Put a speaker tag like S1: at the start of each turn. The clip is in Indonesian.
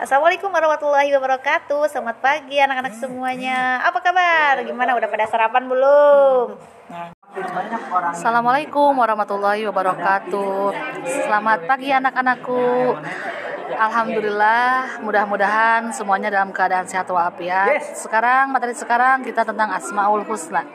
S1: Assalamualaikum warahmatullahi wabarakatuh. Selamat pagi anak-anak hmm, semuanya. Hmm. Apa kabar? Iya, Gimana? Udah pada sarapan belum? Hmm, nah.
S2: Assalamualaikum warahmatullahi wabarakatuh. Selamat pagi anak-anakku. Alhamdulillah, mudah-mudahan semuanya dalam keadaan sehat walafiat. Sekarang materi sekarang kita tentang Asmaul Husna.